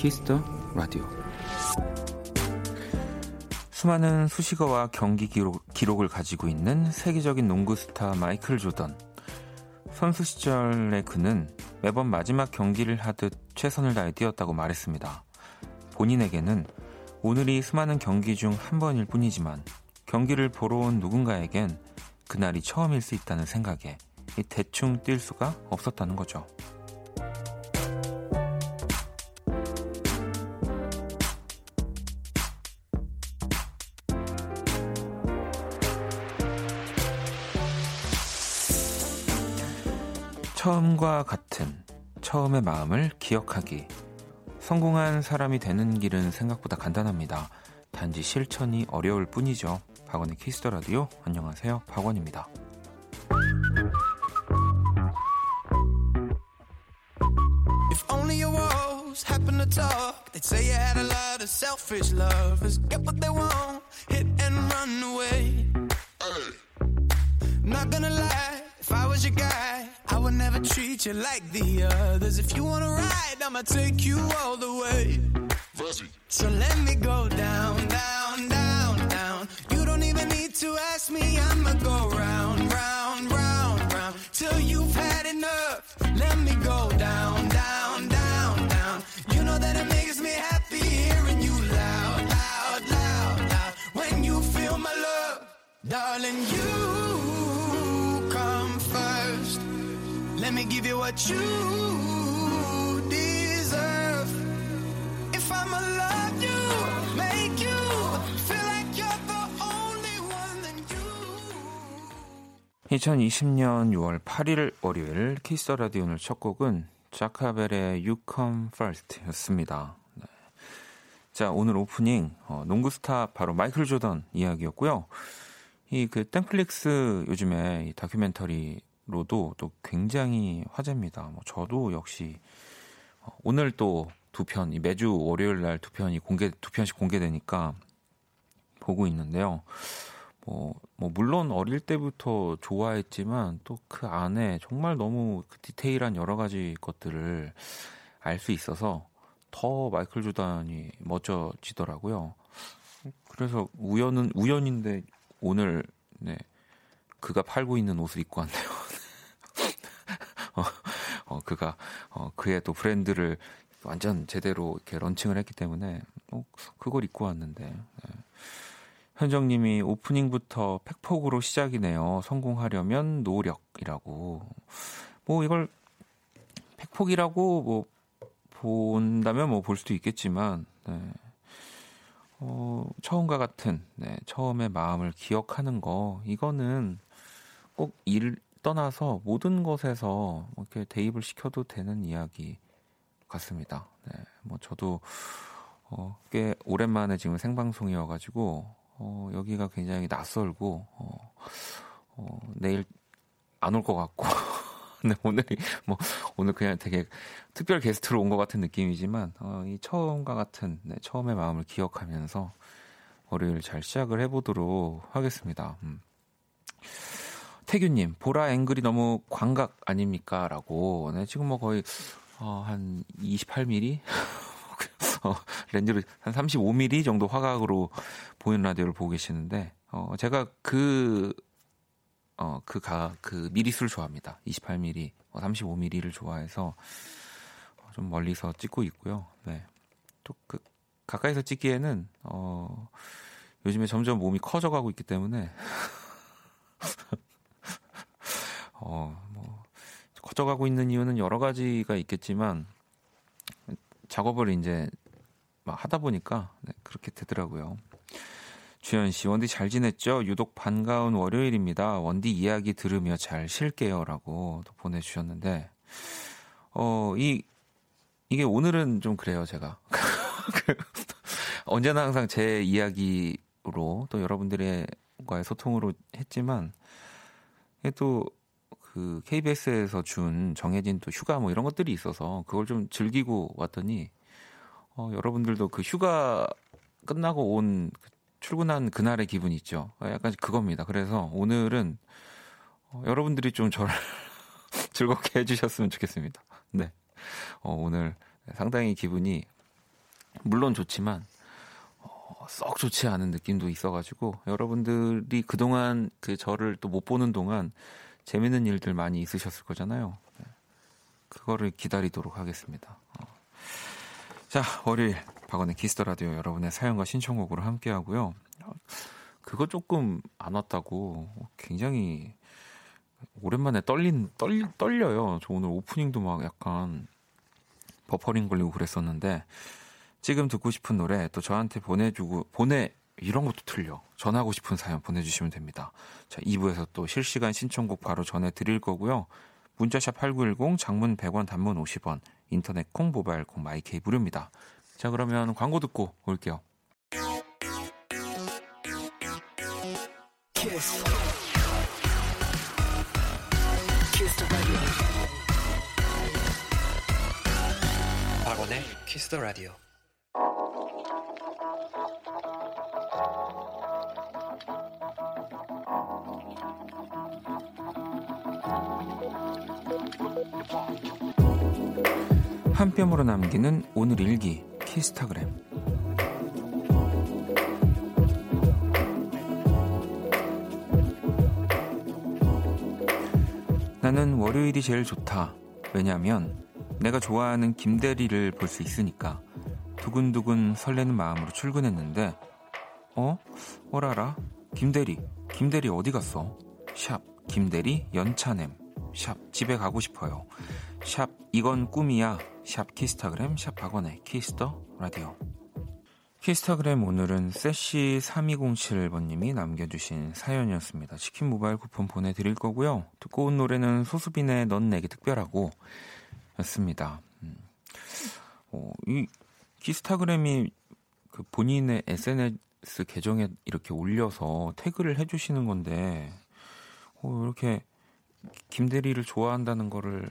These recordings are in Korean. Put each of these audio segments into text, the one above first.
키스 더 라디오 수많은 수식어와 경기 기록, 기록을 가지고 있는 세계적인 농구 스타 마이클 조던 선수 시절의 그는 매번 마지막 경기를 하듯 최선을 다해 뛰었다고 말했습니다. 본인에게는 오늘이 수많은 경기 중 한 번일 뿐이지만 경기를 보러 온 누군가에겐 그날이 처음일 수 있다는 생각에 대충 뛸 수가 없었다는 거죠. 처음과 같은 처음의 마음을 기억하기. 성공한 사람이 되는 길은 생각보다 간단합니다. 단지 실천이 어려울 뿐이죠. 박원의 키스 더 라디오. 안녕하세요. 박원입니다. Treat you like the others. If you wanna ride, I'ma take you all the way. So let me go down, down, down, down. You don't even need to ask me, I'ma go round, round, round, round. Till you've had enough. Let me go down, down, down, down. You know that it makes me happy hearing you loud, loud, loud, loud. When you feel my love, darling, you. Give you what you deserve. If I'ma love you, make you feel like you're the only one than you. 2020년 6월 8일 월요일 키스 라디오 오늘 첫 곡은 자카벨의 You Come First 였습니다. 네. 자, 오늘 오프닝, 어, 농구 스타 바로 마이클 조던 이야기였고요. 이 그 땡플릭스 요즘에 이 다큐멘터리 로도 또 굉장히 화제입니다. 뭐 저도 역시 어, 오늘 또 두 편, 매주 월요일 날 두 편이 공개, 두 편씩 공개되니까 보고 있는데요. 뭐, 뭐, 물론 어릴 때부터 좋아했지만 또 그 안에 정말 너무 그 디테일한 여러 가지 것들을 알 수 있어서 더 마이클 조단이 멋져지더라고요. 그래서 우연은, 우연인데 오늘, 네, 그가 팔고 있는 옷을 입고 왔네요. 어, 어, 그가 어, 그의 또 브랜드를 완전 제대로 이렇게 런칭을 했기 때문에 어, 그걸 입고 왔는데 네. 현정님이 오프닝부터 팩폭으로 시작이네요. 성공하려면 노력이라고. 뭐 이걸 팩폭이라고 뭐 본다면 뭐 볼 수도 있겠지만 네. 어, 처음과 같은 네, 처음의 마음을 기억하는 거 이거는 꼭 일 떠나서 모든 것에서 이렇게 대입을 시켜도 되는 이야기 같습니다. 네, 뭐 저도 어, 꽤 오랜만에 지금 생방송이어가지고 어, 여기가 굉장히 낯설고 어, 어, 내일 안 올 것 같고 네, 오늘이 뭐 오늘 그냥 되게 특별 게스트로 온 것 같은 느낌이지만 어, 이 처음과 같은 네, 처음의 마음을 기억하면서 월요일 잘 시작을 해보도록 하겠습니다. 음. 태규님, 보라 앵글이 너무 광각 아닙니까? 라고. 네, 지금 뭐 거의, 어, 한 28mm? 어, 렌즈를 한 35mm 정도 화각으로 보이는 라디오를 보고 계시는데, 어, 제가 그, 어, 그 가, 그 미리수를 좋아합니다. 28mm, 35mm를 어, 좋아해서 좀 멀리서 찍고 있고요. 네. 또 그, 가까이서 찍기에는, 어, 요즘에 점점 몸이 커져가고 있기 때문에, 어, 뭐, 커져가고 있는 이유는 여러 가지가 있겠지만, 작업을 이제 막 하다 보니까 네, 그렇게 되더라고요. 주현 씨, 원디 잘 지냈죠? 유독 반가운 월요일입니다. 원디 이야기 들으며 잘 쉴게요. 라고 또 보내주셨는데, 어, 이, 이게 오늘은 좀 그래요, 제가. 그, 언제나 항상 제 이야기로 또 여러분들과의 소통으로 했지만, 또 그 KBS에서 준 정해진 또 휴가 뭐 이런 것들이 있어서 그걸 좀 즐기고 왔더니 어, 여러분들도 그 휴가 끝나고 온그 출근한 그날의 기분 있죠. 약간 그겁니다. 그래서 오늘은 어, 여러분들이 좀 저를 즐겁게 해주셨으면 좋겠습니다. 네. 어, 오늘 상당히 기분이 물론 좋지만 어, 썩 좋지 않은 느낌도 있어가지고 여러분들이 그동안 그 저를 또 못 보는 동안 재밌는 일들 많이 있으셨을 거잖아요. 네. 그거를 기다리도록 하겠습니다. 어. 자, 월요일 박원의 키스 더 라디오 여러분의 사연과 신청곡으로 함께 하고요. 그거 조금 안 왔다고 굉장히 오랜만에 떨린 떨 떨려요. 저 오늘 오프닝도 막 약간 버퍼링 걸리고 그랬었는데 지금 듣고 싶은 노래 또 저한테 보내주고 보내 이런 것도 틀려. 전하고 싶은 사연 보내주시면 됩니다. 자, 2부에서 또 실시간 신청곡 바로 전해드릴 거고요. 문자샵 8910, 장문 100원, 단문 50원, 인터넷 콩, 모바일 콩, 마이케이 무료입니다. 자, 그러면 광고 듣고 올게요. 키스. 키스 박원의 키스 더 라디오. 한 뼘으로 남기는 오늘 일기 키스타그램 나는 월요일이 제일 좋다. 왜냐하면 내가 좋아하는 김대리를 볼 수 있으니까 두근두근 설레는 마음으로 출근했는데 어? 어라라? 김대리 김대리 어디 갔어? 샵 김대리 연차냄 샵 집에 가고 싶어요 샵 이건 꿈이야 샵 키스타그램 샵 박원의 키스 더 라디오 키스타그램 오늘은 세시 3207번님이 남겨주신 사연이었습니다. 치킨 모바일 쿠폰 보내드릴 거고요. 듣고 온 노래는 소수빈의 넌 내게 특별하고 였습니다. 음. 어, 이 키스타그램이 그 본인의 SNS 계정에 이렇게 올려서 태그를 해주시는 건데 어, 이렇게 김대리를 좋아한다는 거를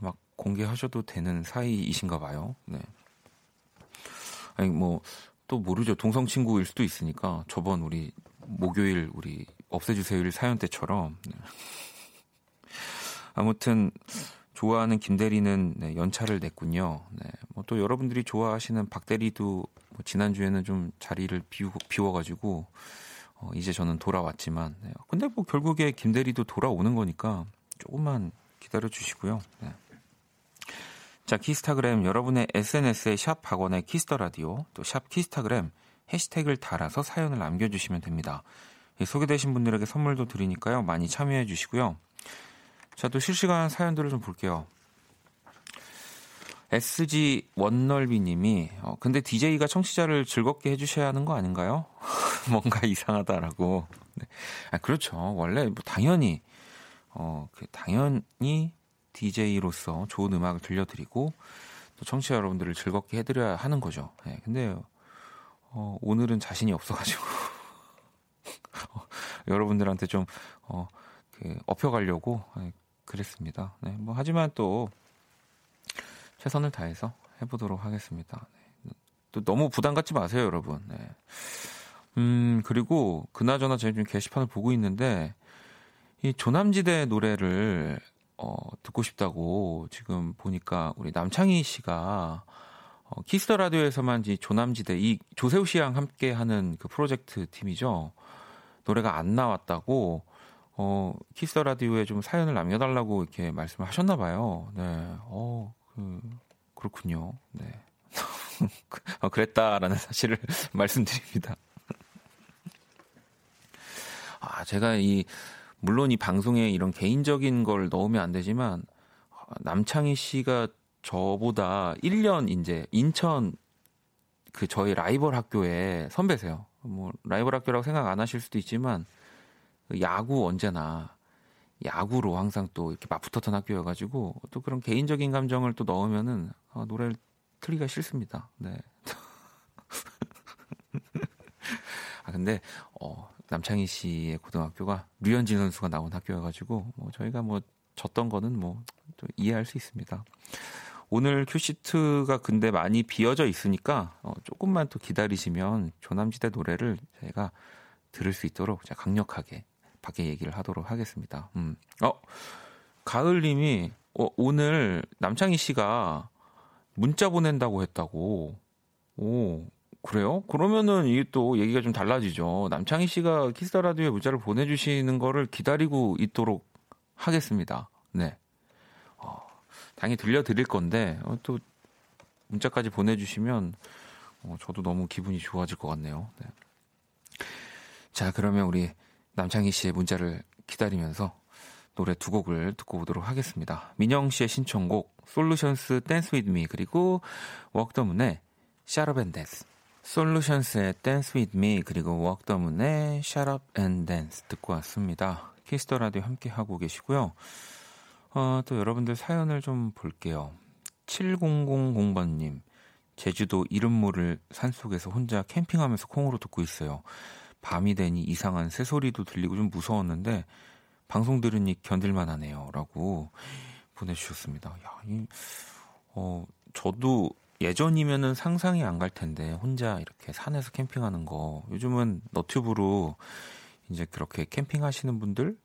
막 공개하셔도 되는 사이이신가 봐요. 네. 아니 뭐 또 모르죠. 동성 친구일 수도 있으니까 저번 우리 목요일 우리 없애주세요일 사연 때처럼 네. 아무튼 좋아하는 김대리는 네, 연차를 냈군요. 네. 뭐 또 여러분들이 좋아하시는 박대리도 뭐 지난주에는 좀 자리를 비우, 비워가지고 어, 이제 저는 돌아왔지만 네. 근데 뭐 결국에 김대리도 돌아오는 거니까 조금만 기다려 주시고요. 네. 자, 키스타그램 여러분의 SNS에 샵 박원의 키스 더 라디오 또 샵 키스타그램 해시태그를 달아서 사연을 남겨주시면 됩니다. 예, 소개되신 분들에게 선물도 드리니까요. 많이 참여해 주시고요. 자, 또 실시간 사연들을 좀 볼게요. SG워너비 님이, 어, 근데 DJ가 청취자를 즐겁게 해주셔야 하는 거 아닌가요? 뭔가 이상하다라고. 네. 아, 그렇죠. 원래 뭐 당연히, 어, 그 당연히 DJ로서 좋은 음악을 들려드리고 또 청취자 여러분들을 즐겁게 해드려야 하는 거죠. 네, 근데 어, 오늘은 자신이 없어가지고 어, 여러분들한테 좀 어, 그 업혀가려고 네, 그랬습니다. 네, 뭐 하지만 또 최선을 다해서 해보도록 하겠습니다. 네, 또 너무 부담 갖지 마세요, 여러분. 네. 음 그리고 그나저나 제가 지금 게시판을 보고 있는데 이 조남지대 노래를 어, 듣고 싶다고 지금 보니까 우리 남창희 씨가 어, 키스 더 라디오에서만 이 조남지대 이 조세호 씨랑 함께 하는 그 프로젝트 팀이죠. 노래가 안 나왔다고 어, 키스 더 라디오에 좀 사연을 남겨 달라고 이렇게 말씀을 하셨나 봐요. 네. 어, 그, 그렇군요. 네. 어, 그랬다라는 사실을 말씀드립니다. 아, 제가 이 물론 이 방송에 이런 개인적인 걸 넣으면 안 되지만 남창희 씨가 저보다 1년 이제 인천 그 저희 라이벌 학교에 선배세요. 뭐 라이벌 학교라고 생각 안 하실 수도 있지만 그 야구 언제나 야구로 항상 또 이렇게 맞붙었던 학교여가지고 또 그런 개인적인 감정을 또 넣으면은 아, 노래를 틀기가 싫습니다. 네. 아 근데 어 남창희 씨의 고등학교가 류현진 선수가 나온 학교여가지고 뭐 저희가 뭐 졌던 거는 뭐 또 이해할 수 있습니다. 오늘 큐시트가 근데 많이 비어져 있으니까 어, 조금만 또 기다리시면 조남지대 노래를 저희가 들을 수 있도록 제가 강력하게 밖에 얘기를 하도록 하겠습니다. 음. 어 가을님이 어, 오늘 남창희 씨가 문자 보낸다고 했다고. 오, 그래요? 그러면은 이게 또 얘기가 좀 달라지죠. 남창희 씨가 키스 더 라디오에 문자를 보내주시는 거를 기다리고 있도록 하겠습니다. 네. 어, 당연히 들려드릴 건데, 어, 또 문자까지 보내주시면, 어, 저도 너무 기분이 좋아질 것 같네요. 네. 자, 그러면 우리 남창희 씨의 문자를 기다리면서 노래 두 곡을 듣고 오도록 하겠습니다. 민영 씨의 신청곡, 솔루션스 Dance With Me, 그리고 Walk the Moon의 Shut Up and Dance. 솔루션스의 Dance With Me, 그리고 Walk the Moon의 Shut Up and Dance 듣고 왔습니다. 키스 더 라디오 함께 하고 계시고요. 어, 또 여러분들 사연을 좀 볼게요. 7000번님, 제주도 이름 모를 산속에서 혼자 캠핑하면서 콩으로 듣고 있어요. 밤이 되니 이상한 새소리도 들리고 좀 무서웠는데 방송 들으니 견딜만 하네요. 라고 보내주셨습니다. 야, 이, 어, 저도 예전이면은 상상이 안 갈 텐데 혼자 이렇게 산에서 캠핑하는 거 요즘은 너튜브로 이제 그렇게 캠핑하시는 분들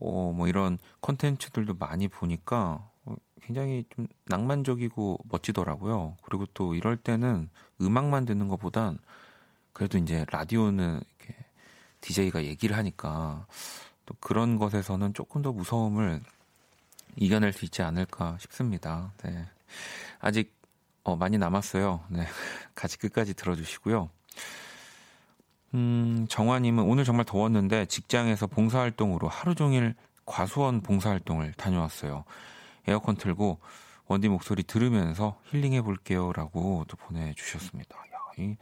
어, 뭐 이런 컨텐츠들도 많이 보니까 어, 굉장히 좀 낭만적이고 멋지더라고요. 그리고 또 이럴 때는 음악만 듣는 것보단 그래도 이제 라디오는 이렇게 DJ가 얘기를 하니까 또 그런 것에서는 조금 더 무서움을 이겨낼 수 있지 않을까 싶습니다. 네. 아직 어, 많이 남았어요. 네. 같이 끝까지 들어주시고요. 음, 정화님은 오늘 정말 더웠는데 직장에서 봉사활동으로 하루 종일 과수원 봉사활동을 다녀왔어요. 에어컨 틀고 원디 목소리 들으면서 힐링해 볼게요. 라고 또 보내주셨습니다. 야, 이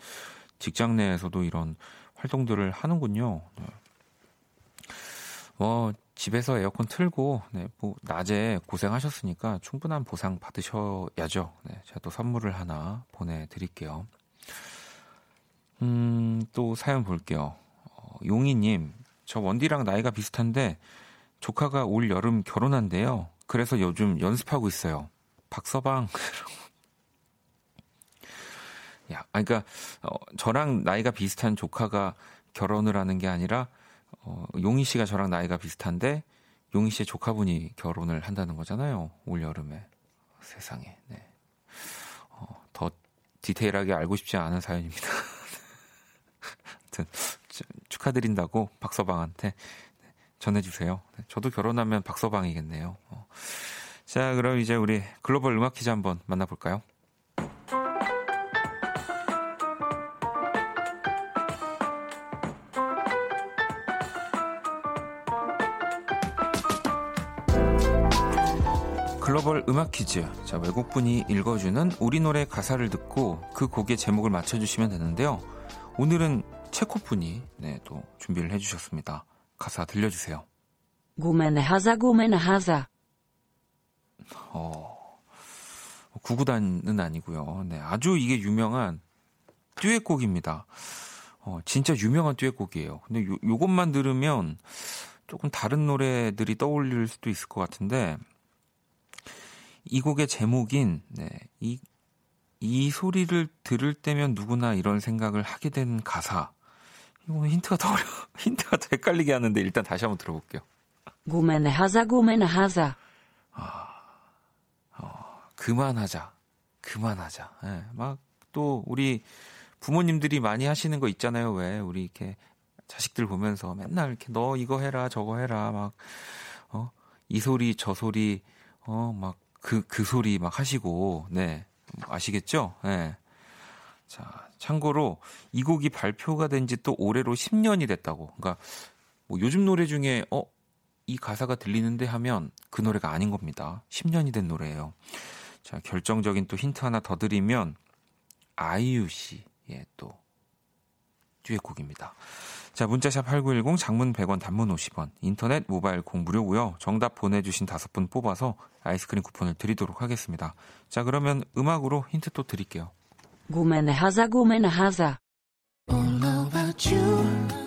직장 내에서도 이런 활동들을 하는군요. 네. 뭐 집에서 에어컨 틀고 네, 뭐 낮에 고생하셨으니까 충분한 보상 받으셔야죠. 네, 제가 또 선물을 하나 보내드릴게요. 음, 또 사연 볼게요. 어, 용희님, 저 원디랑 나이가 비슷한데 조카가 올 여름 결혼한대요. 그래서 요즘 연습하고 있어요. 박서방. 야, 그러니까 어, 저랑 나이가 비슷한 조카가 결혼을 하는 게 아니라 어, 용희 씨가 저랑 나이가 비슷한데 용희 씨의 조카분이 결혼을 한다는 거잖아요. 올 여름에 세상에. 네. 어, 더 디테일하게 알고 싶지 않은 사연입니다. 하여튼 축하드린다고 박서방한테 네, 전해주세요. 네, 저도 결혼하면 박서방이겠네요. 어. 자, 그럼 이제 우리 글로벌 음악 퀴즈 한번 만나볼까요? 글로벌 음악 퀴즈. 자, 외국분이 읽어주는 우리 노래 가사를 듣고 그 곡의 제목을 맞춰주시면 되는데요. 오늘은 체코분이 네, 또 준비를 해주셨습니다. 가사 들려주세요. 구멘 하자 구멘 하자. 어, 구구단은 아니고요. 네, 아주 이게 유명한 듀엣곡입니다. 어, 진짜 유명한 듀엣곡이에요. 근데 요, 요것만 들으면 조금 다른 노래들이 떠올릴 수도 있을 것 같은데 이 곡의 제목인 네, 이, 이 소리를 들을 때면 누구나 이런 생각을 하게 된 가사. 이거 힌트가 더 어려, 힌트가 더 헷갈리게 하는데 일단 다시 한번 들어볼게요. 구멘 하자 구멘 하자. 아, 어, 그만하자, 그만하자. 네, 막또 우리 부모님들이 많이 하시는 거 있잖아요. 왜 우리 이렇게 자식들 보면서 맨날 이렇게 너 이거 해라 저거 해라 막 어, 이 소리 저 소리 어 막 그, 그 소리 막 하시고, 네. 아시겠죠? 네. 자, 참고로 이 곡이 발표가 된 지 또 올해로 10년이 됐다고. 그러니까 뭐 요즘 노래 중에, 어, 이 가사가 들리는데 하면 그 노래가 아닌 겁니다. 10년이 된 노래예요. 자, 결정적인 또 힌트 하나 더 드리면, 아이유 씨의 또 듀엣곡입니다. 자, 문자샵 8910 장문 100원 단문 50원 인터넷 모바일 공 무료고요. 정답 보내주신 다섯 분 뽑아서 아이스크림 쿠폰을 드리도록 하겠습니다. 자, 그러면 음악으로 힌트 또 드릴게요. 구멘 하자 구멘 하자 싶어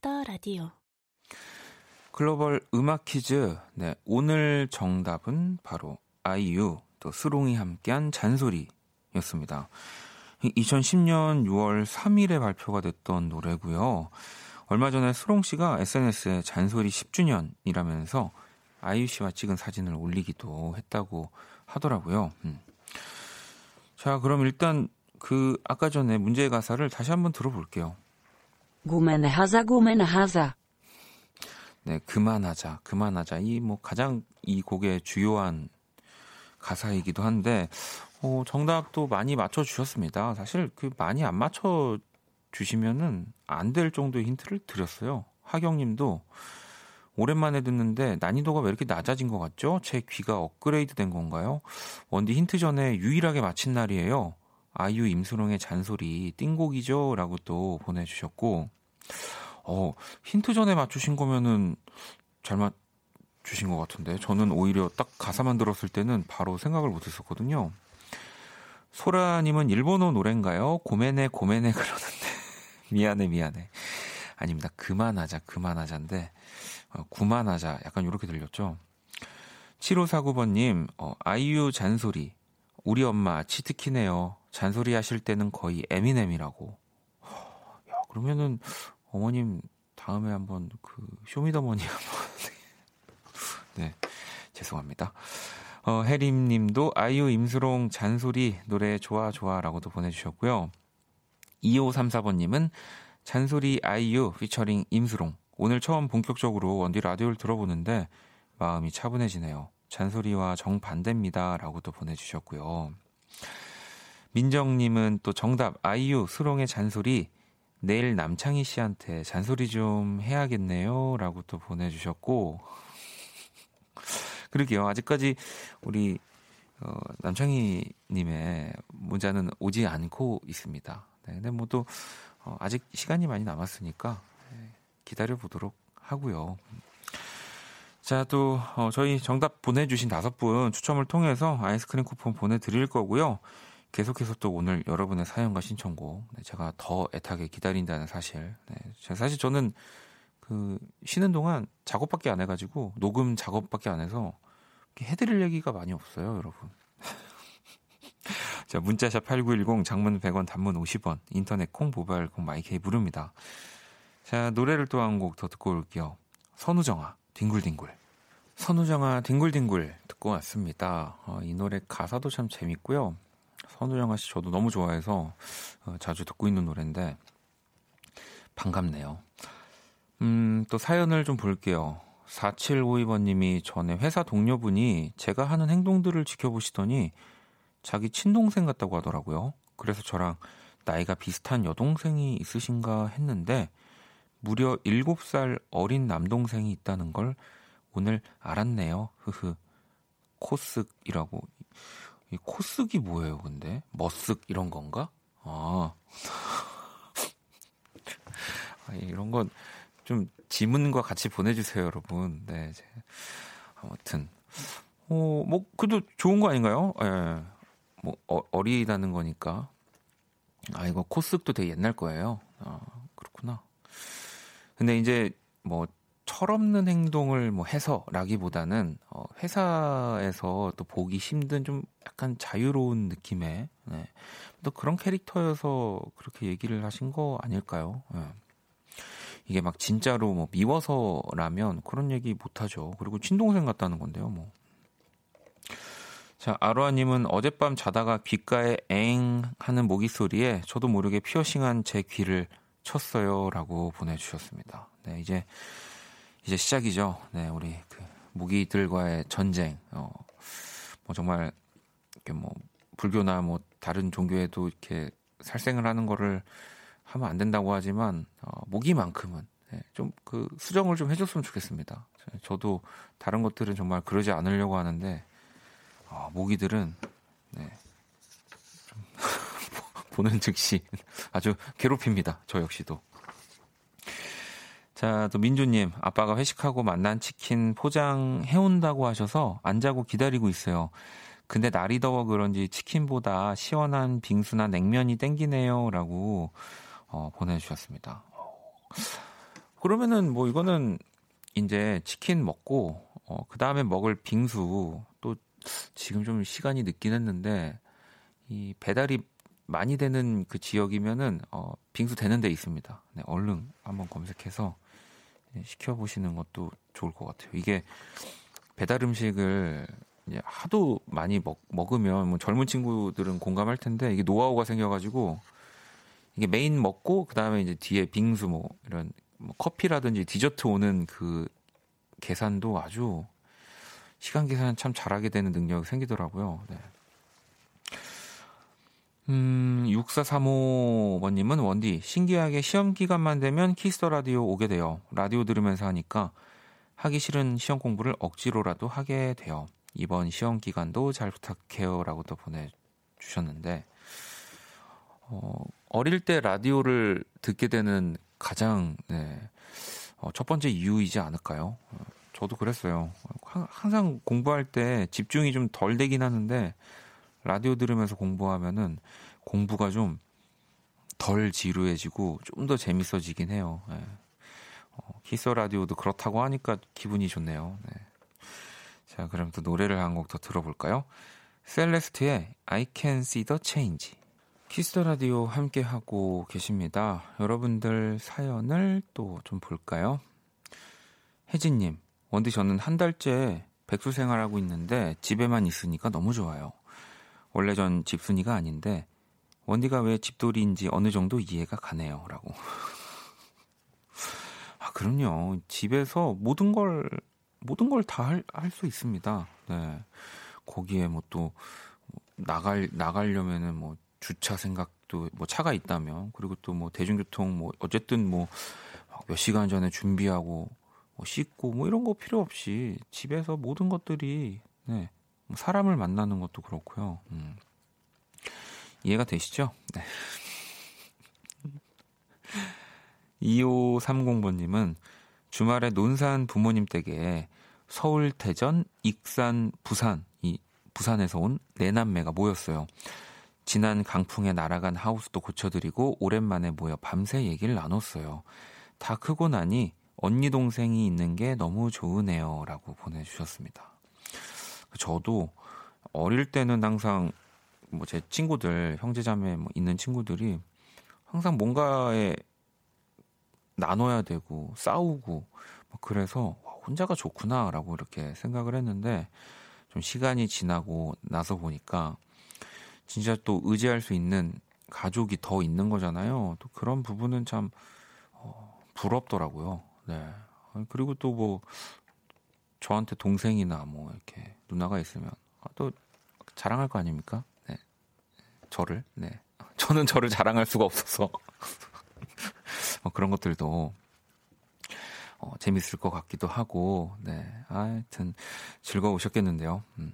키스더 라디오. 글로벌 음악 퀴즈. 네, 오늘 정답은 바로 아이유 또 슬옹이 함께한 잔소리였습니다. 2010년 6월 3일에 발표가 됐던 노래고요. 얼마 전에 슬옹 씨가 SNS에 잔소리 10주년이라면서 아이유 씨와 찍은 사진을 올리기도 했다고 하더라고요. 음. 자, 그럼 일단 그 아까 전에 문제의 가사를 다시 한번 들어볼게요. 구만하자 구만하자. 네, 그만하자, 그만하자. 이 뭐 가장 이 곡의 주요한 가사이기도 한데 어, 정답도 많이 맞춰 주셨습니다. 사실 그 많이 안 맞춰 주시면은 안 될 정도의 힌트를 드렸어요. 하경님도 오랜만에 듣는데 난이도가 왜 이렇게 낮아진 것 같죠? 제 귀가 업그레이드 된 건가요? 원디 힌트 전에 유일하게 맞힌 날이에요. 아이유 임수롱의 잔소리 띵곡이죠? 라고 또 보내주셨고 어, 힌트 전에 맞추신 거면은 잘 맞추신 것 같은데 저는 오히려 딱 가사만 들었을 때는 바로 생각을 못 했었거든요. 소라님은 일본어 노래인가요? 고메네 고메네 그러는데 미안해 미안해 아닙니다. 그만하자 그만하자인데 어, 구만하자 약간 이렇게 들렸죠. 7549번님 어, 아이유 잔소리 우리 엄마 치트키네요. 잔소리 하실 때는 거의 에미넴이라고. 야 그러면은 어머님 다음에 한번 그 쇼미더머니 한번 네 죄송합니다. 어, 혜림님도 아이유 임슬옹 잔소리 노래 좋아 좋아라고도 보내주셨고요. 2534번 님은 잔소리 아이유 피처링 임슬옹 오늘 처음 본격적으로 원디 라디오를 들어보는데 마음이 차분해지네요. 잔소리와 정반대입니다. 라고도 보내주셨고요. 민정님은 또 정답 아이유 수롱의 잔소리 내일 남창희 씨한테 잔소리 좀 해야겠네요. 라고 또 보내주셨고 그러게요. 아직까지 우리 어, 남창희님의 문자는 오지 않고 있습니다. 네, 근데 뭐 또 어, 아직 시간이 많이 남았으니까 네, 기다려 보도록 하고요. 자, 또 어, 저희 정답 보내주신 다섯 분 추첨을 통해서 아이스크림 쿠폰 보내드릴 거고요. 계속해서 또 오늘 여러분의 사연과 신청곡 네, 제가 더 애타게 기다린다는 사실. 네, 사실 저는 그 쉬는 동안 작업밖에 안 해가지고 녹음 작업밖에 안 해서 해드릴 얘기가 많이 없어요, 여러분. 자, 문자샵 8910 장문 100원 단문 50원 인터넷 콩 모바일 콩 마이케이 부릅니다. 자, 노래를 또 한 곡 더 듣고 올게요. 선우정아 뒹굴뒹굴. 선우정아 뒹굴뒹굴 듣고 왔습니다. 어, 이 노래 가사도 참 재밌고요. 선우정아 씨 저도 너무 좋아해서 어, 자주 듣고 있는 노래인데 반갑네요. 음, 또 사연을 좀 볼게요. 4752번님이 전에 회사 동료분이 제가 하는 행동들을 지켜보시더니 자기 친동생 같다고 하더라고요. 그래서 저랑 나이가 비슷한 여동생이 있으신가 했는데 무려 7살 어린 남동생이 있다는 걸 오늘 알았네요. 흐흐. 코쓱이라고. 이 코쓱이 뭐예요, 근데? 머쓱 이런 건가? 아. 아 이런 건 좀 지문과 같이 보내주세요, 여러분. 네, 이제 아무튼 어, 뭐 그래도 좋은 거 아닌가요? 예, 네. 뭐 어, 어리다는 거니까. 아 이거 코스도 되게 옛날 거예요. 아 그렇구나. 근데 이제 뭐 철없는 행동을 뭐 해서라기보다는 어, 회사에서 또 보기 힘든 좀 약간 자유로운 느낌의 네. 또 그런 캐릭터여서 그렇게 얘기를 하신 거 아닐까요? 네. 이게 막 진짜로 뭐 미워서라면 그런 얘기 못 하죠. 그리고 친동생 같다는 건데요, 뭐. 자, 아로아님은 어젯밤 자다가 귓가에 엥 하는 모기 소리에 저도 모르게 피어싱한 제 귀를 쳤어요. 라고 보내주셨습니다. 네, 이제, 이제 시작이죠. 네, 우리 그 모기들과의 전쟁. 어, 뭐 정말, 이렇게 뭐, 불교나 뭐 다른 종교에도 이렇게 살생을 하는 거를 하면 안 된다고 하지만 어, 모기만큼은 네, 좀그 수정을 좀 해줬으면 좋겠습니다. 저도 다른 것들은 정말 그러지 않으려고 하는데 어, 모기들은 네, 좀 보는 즉시 아주 괴롭힙니다. 저 역시도. 자, 또 민주님, 아빠가 회식하고 만난 치킨 포장 해온다고 하셔서 안 자고 기다리고 있어요. 근데 날이 더워 그런지 치킨보다 시원한 빙수나 냉면이 땡기네요. 라고 어, 보내주셨습니다. 그러면은 뭐 이거는 이제 치킨 먹고 어, 그 다음에 먹을 빙수 또 지금 좀 시간이 늦긴 했는데 이 배달이 많이 되는 그 지역이면은 어, 빙수 되는 데 있습니다. 네, 얼른 한번 검색해서 시켜보시는 것도 좋을 것 같아요. 이게 배달 음식을 하도 많이 먹, 먹으면 뭐 젊은 친구들은 공감할 텐데 이게 노하우가 생겨가지고 이게 메인 먹고 그 다음에 이제 뒤에 빙수 뭐 이런 뭐 커피라든지 디저트 오는 그 계산도 아주 시간 계산 참 잘하게 되는 능력이 생기더라고요. 네. 음, 6435번님은 원디, 신기하게 시험 기간만 되면 Kiss the Radio 오게 돼요. 라디오 들으면서 하니까 하기 싫은 시험 공부를 억지로라도 하게 돼요. 이번 시험 기간도 잘 부탁해요. 라고 또 보내주셨는데, 어, 어릴 때 라디오를 듣게 되는 가장, 네, 어, 첫 번째 이유이지 않을까요? 어, 저도 그랬어요. 항상 공부할 때 집중이 좀 덜 되긴 하는데, 라디오 들으면서 공부하면은 공부가 좀 덜 지루해지고 좀 더 재밌어지긴 해요. 네. 어, 키스 라디오도 그렇다고 하니까 기분이 좋네요. 네. 자, 그럼 또 노래를 한 곡 더 들어볼까요? 셀레스트의 I Can See the Change. Kiss the Radio 함께 하고 계십니다. 여러분들 사연을 또 좀 볼까요? 혜진님, 원디 저는 한 달째 백수 생활하고 있는데 집에만 있으니까 너무 좋아요. 원래 전 집순이가 아닌데 원디가 왜 집돌이인지 어느 정도 이해가 가네요. 라고. 아, 그럼요. 집에서 모든 걸, 모든 걸다 할, 할수 있습니다. 네. 거기에 뭐 또, 나갈, 나가려면은 뭐 주차 생각도 뭐 차가 있다면, 그리고 또 뭐 대중교통 뭐 어쨌든 뭐 몇 시간 전에 준비하고 뭐 씻고 뭐 이런 거 필요 없이 집에서 모든 것들이, 네. 뭐 사람을 만나는 것도 그렇고요. 음. 이해가 되시죠? 네. 2530번님은 주말에 논산 부모님 댁에 서울, 대전, 익산, 부산, 이 부산에서 온 내남매가 모였어요. 지난 강풍에 날아간 하우스도 고쳐드리고 오랜만에 모여 밤새 얘기를 나눴어요. 다 크고 나니 언니 동생이 있는 게 너무 좋으네요. 라고 보내주셨습니다. 저도 어릴 때는 항상 뭐 제 친구들 형제자매 뭐 있는 친구들이 항상 뭔가에 나눠야 되고 싸우고 뭐 그래서 혼자가 좋구나라고 이렇게 생각을 했는데 좀 시간이 지나고 나서 보니까 진짜 또 의지할 수 있는 가족이 더 있는 거잖아요. 또 그런 부분은 참 어, 부럽더라고요. 네. 그리고 또 뭐 저한테 동생이나 뭐 이렇게 누나가 있으면 아, 또 자랑할 거 아닙니까? 네. 저를, 네. 저는 저를 자랑할 수가 없어서. 어, 그런 것들도 어, 재밌을 것 같기도 하고, 네. 하여튼 즐거우셨겠는데요. 음.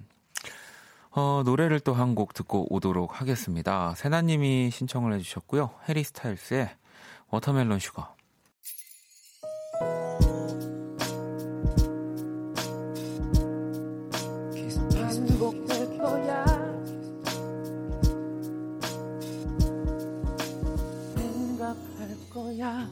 어, 노래를 또 한 곡 듣고 오도록 하겠습니다. 세나님이 신청을 해주셨고요. 해리 스타일스의 Watermelon Su gar.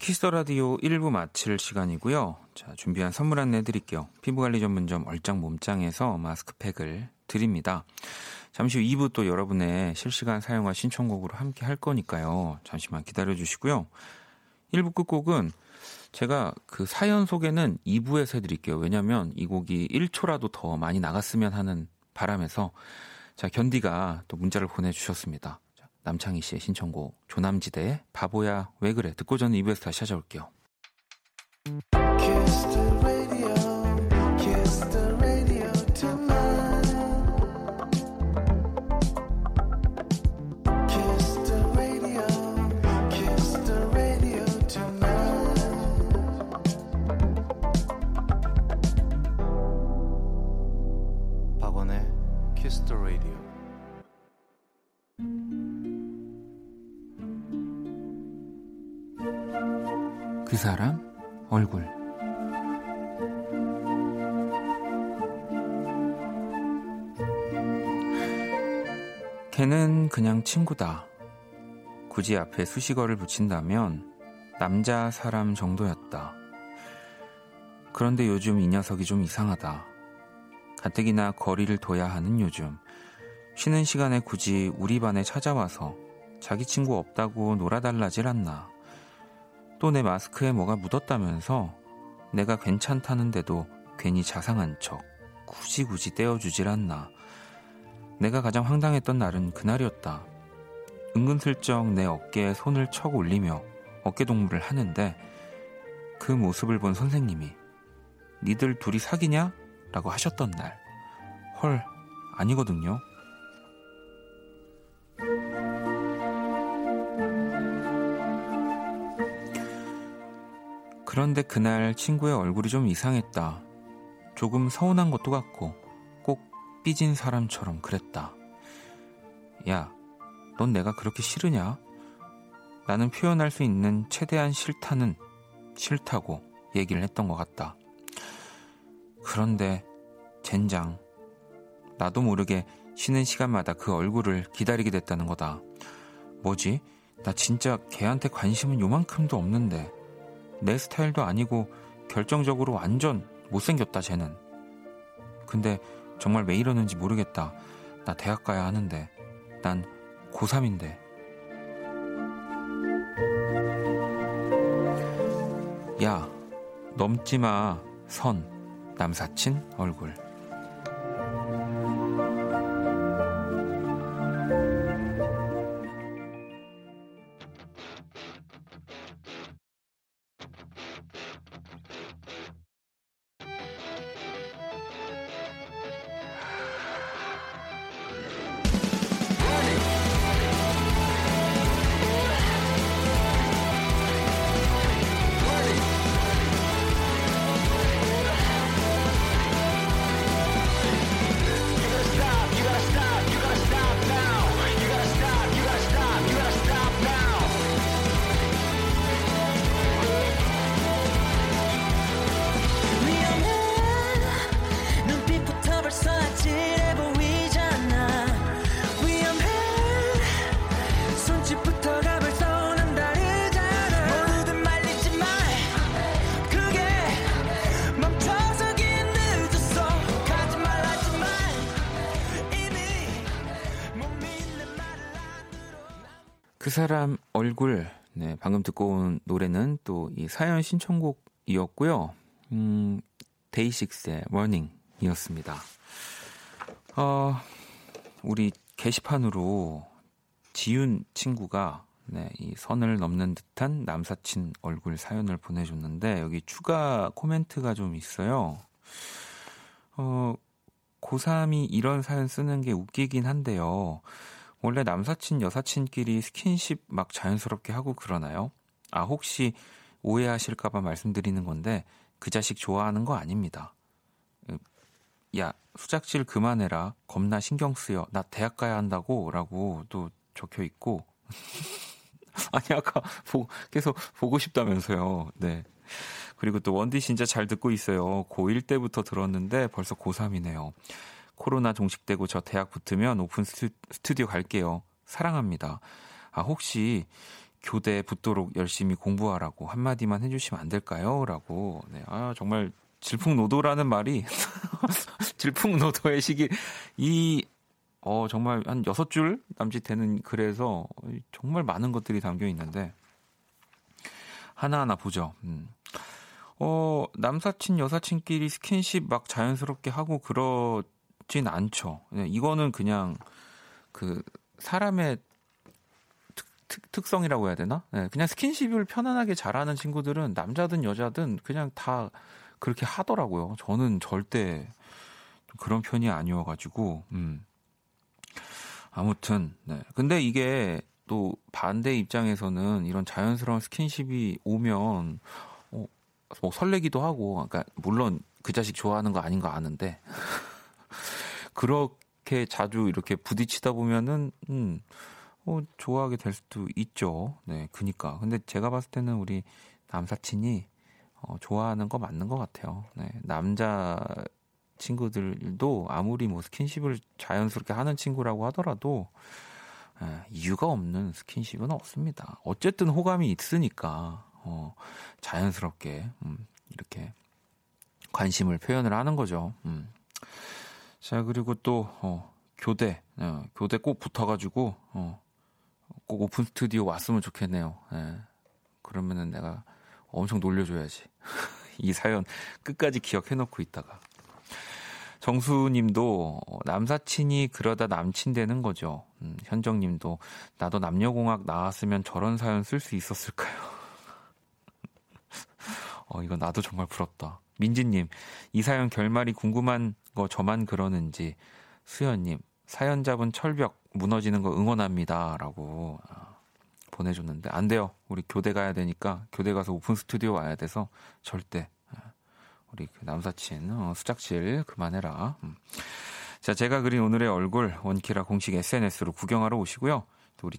Kiss the Radio 1부 마칠 시간이고요. 자, 준비한 선물 안내 드릴게요. 피부관리 전문점 얼짱 몸짱에서 마스크팩을 드립니다. 잠시 후 2부 또 여러분의 실시간 사연과 신청곡으로 함께 할 거니까요. 잠시만 기다려 주시고요. 1부 끝곡은 제가 그 사연 소개는 2부에서 해드릴게요. 왜냐면 이 곡이 1초라도 더 많이 나갔으면 하는 바람에서 자, 견디가 또 문자를 보내주셨습니다. 남창희 씨의 신청곡 조남지대의 바보야 왜 그래 듣고 저는 2부에서 다시 찾아올게요. 그 사람 얼굴 걔는 그냥 친구다. 굳이 앞에 수식어를 붙인다면 남자 사람 정도였다. 그런데 요즘 이 녀석이 좀 이상하다. 가뜩이나 거리를 둬야 하는 요즘. 쉬는 시간에 굳이 우리 반에 찾아와서 자기 친구 없다고 놀아달라질 않나. 또 내 마스크에 뭐가 묻었다면서 내가 괜찮다는데도 괜히 자상한 척 굳이 굳이 떼어주질 않나. 내가 가장 황당했던 날은 그날이었다. 은근슬쩍 내 어깨에 손을 척 올리며 어깨 동무를 하는데 그 모습을 본 선생님이 니들 둘이 사귀냐? 라고 하셨던 날. 헐, 아니거든요. 그런데 그날 친구의 얼굴이 좀 이상했다. 조금 서운한 것도 같고 꼭 삐진 사람처럼 그랬다. 야, 넌 내가 그렇게 싫으냐? 나는 표현할 수 있는 최대한 싫다는 싫다고 얘기를 했던 것 같다. 그런데 젠장. 나도 모르게 쉬는 시간마다 그 얼굴을 기다리게 됐다는 거다. 뭐지? 나 진짜 걔한테 관심은 요만큼도 없는데. 내 스타일도 아니고 결정적으로 완전 못생겼다, 쟤는. 근데 정말 왜 이러는지 모르겠다. 나 대학 가야 하는데. 난 고3인데. 야, 넘지 마, 선. 남사친 얼굴. 그 사람 얼굴, 네, 방금 듣고 온 노래는 또 이 사연 신청곡이었고요. 음, 데이식스의 워닝이었습니다. 어, 우리 게시판으로 지윤 친구가 네, 이 선을 넘는 듯한 남사친 얼굴 사연을 보내줬는데 여기 추가 코멘트가 좀 있어요. 어, 고3이 이런 사연 쓰는 게 웃기긴 한데요. 원래 남사친, 여사친끼리 스킨십 막 자연스럽게 하고 그러나요? 아, 혹시 오해하실까봐 말씀드리는 건데, 그 자식 좋아하는 거 아닙니다. 야, 수작질 그만해라. 겁나 신경 쓰여. 나 대학 가야 한다고. 라고 또 적혀 있고. 아니, 아까 보, 계속 보고 싶다면서요. 네. 그리고 또 원디 진짜 잘 듣고 있어요. 고1 때부터 들었는데 벌써 고3이네요. 코로나 종식되고 저 대학 붙으면 오픈 스튜디오 갈게요. 사랑합니다. 아, 혹시 교대 붙도록 열심히 공부하라고 한마디만 해주시면 안 될까요? 라고. 네. 아, 정말 질풍노도라는 말이 질풍노도의 시기 이 어, 정말 한 여섯 줄 남짓 되는 글에서 정말 많은 것들이 담겨 있는데 하나하나 보죠. 음. 어, 남사친, 여사친끼리 스킨십 막 자연스럽게 하고 그러 어렵진 않죠. 네, 이거는 그냥 그 사람의 특, 특 성이라고 해야 되나? 네, 그냥 스킨십을 편안하게 잘하는 친구들은 남자든 여자든 그냥 다 그렇게 하더라고요. 저는 절대 그런 편이 아니어가지고, 음. 아무튼, 네. 근데 이게 또 반대 입장에서는 이런 자연스러운 스킨십이 오면, 어, 뭐 설레기도 하고, 그러니까 물론 그 자식 좋아하는 거 아닌 거 아는데. 그렇게 자주 이렇게 부딪히다 보면은 음, 어, 좋아하게 될 수도 있죠. 네, 그니까. 근데 제가 봤을 때는 우리 남사친이 어, 좋아하는 거 맞는 것 같아요. 네, 남자 친구들도 아무리 뭐 스킨십을 자연스럽게 하는 친구라고 하더라도 예, 이유가 없는 스킨십은 없습니다. 어쨌든 호감이 있으니까 어, 자연스럽게 음, 이렇게 관심을 표현을 하는 거죠. 음. 자 그리고 또 어, 교대 어, 교대 꼭 붙어가지고 어, 꼭 오픈 스튜디오 왔으면 좋겠네요. 예. 그러면은 내가 엄청 놀려줘야지. 이 사연 끝까지 기억해놓고 있다가 정수님도 남사친이 그러다 남친 되는 거죠. 음, 현정님도 나도 남녀공학 나왔으면 저런 사연 쓸 수 있었을까요? 어, 이거 나도 정말 부럽다. 민지님, 이 사연 결말이 궁금한 거 저만 그러는지. 수현님, 사연자분 철벽 무너지는 거 응원합니다. 라고 아, 보내줬는데, 안 돼요. 우리 교대 가야 되니까, 교대 가서 오픈 스튜디오 와야 돼서 절대 우리 그 남사친 어, 수작질 그만해라. 음. 자, 제가 그린 오늘의 얼굴 원키라 공식 SNS로 구경하러 오시고요. 또 우리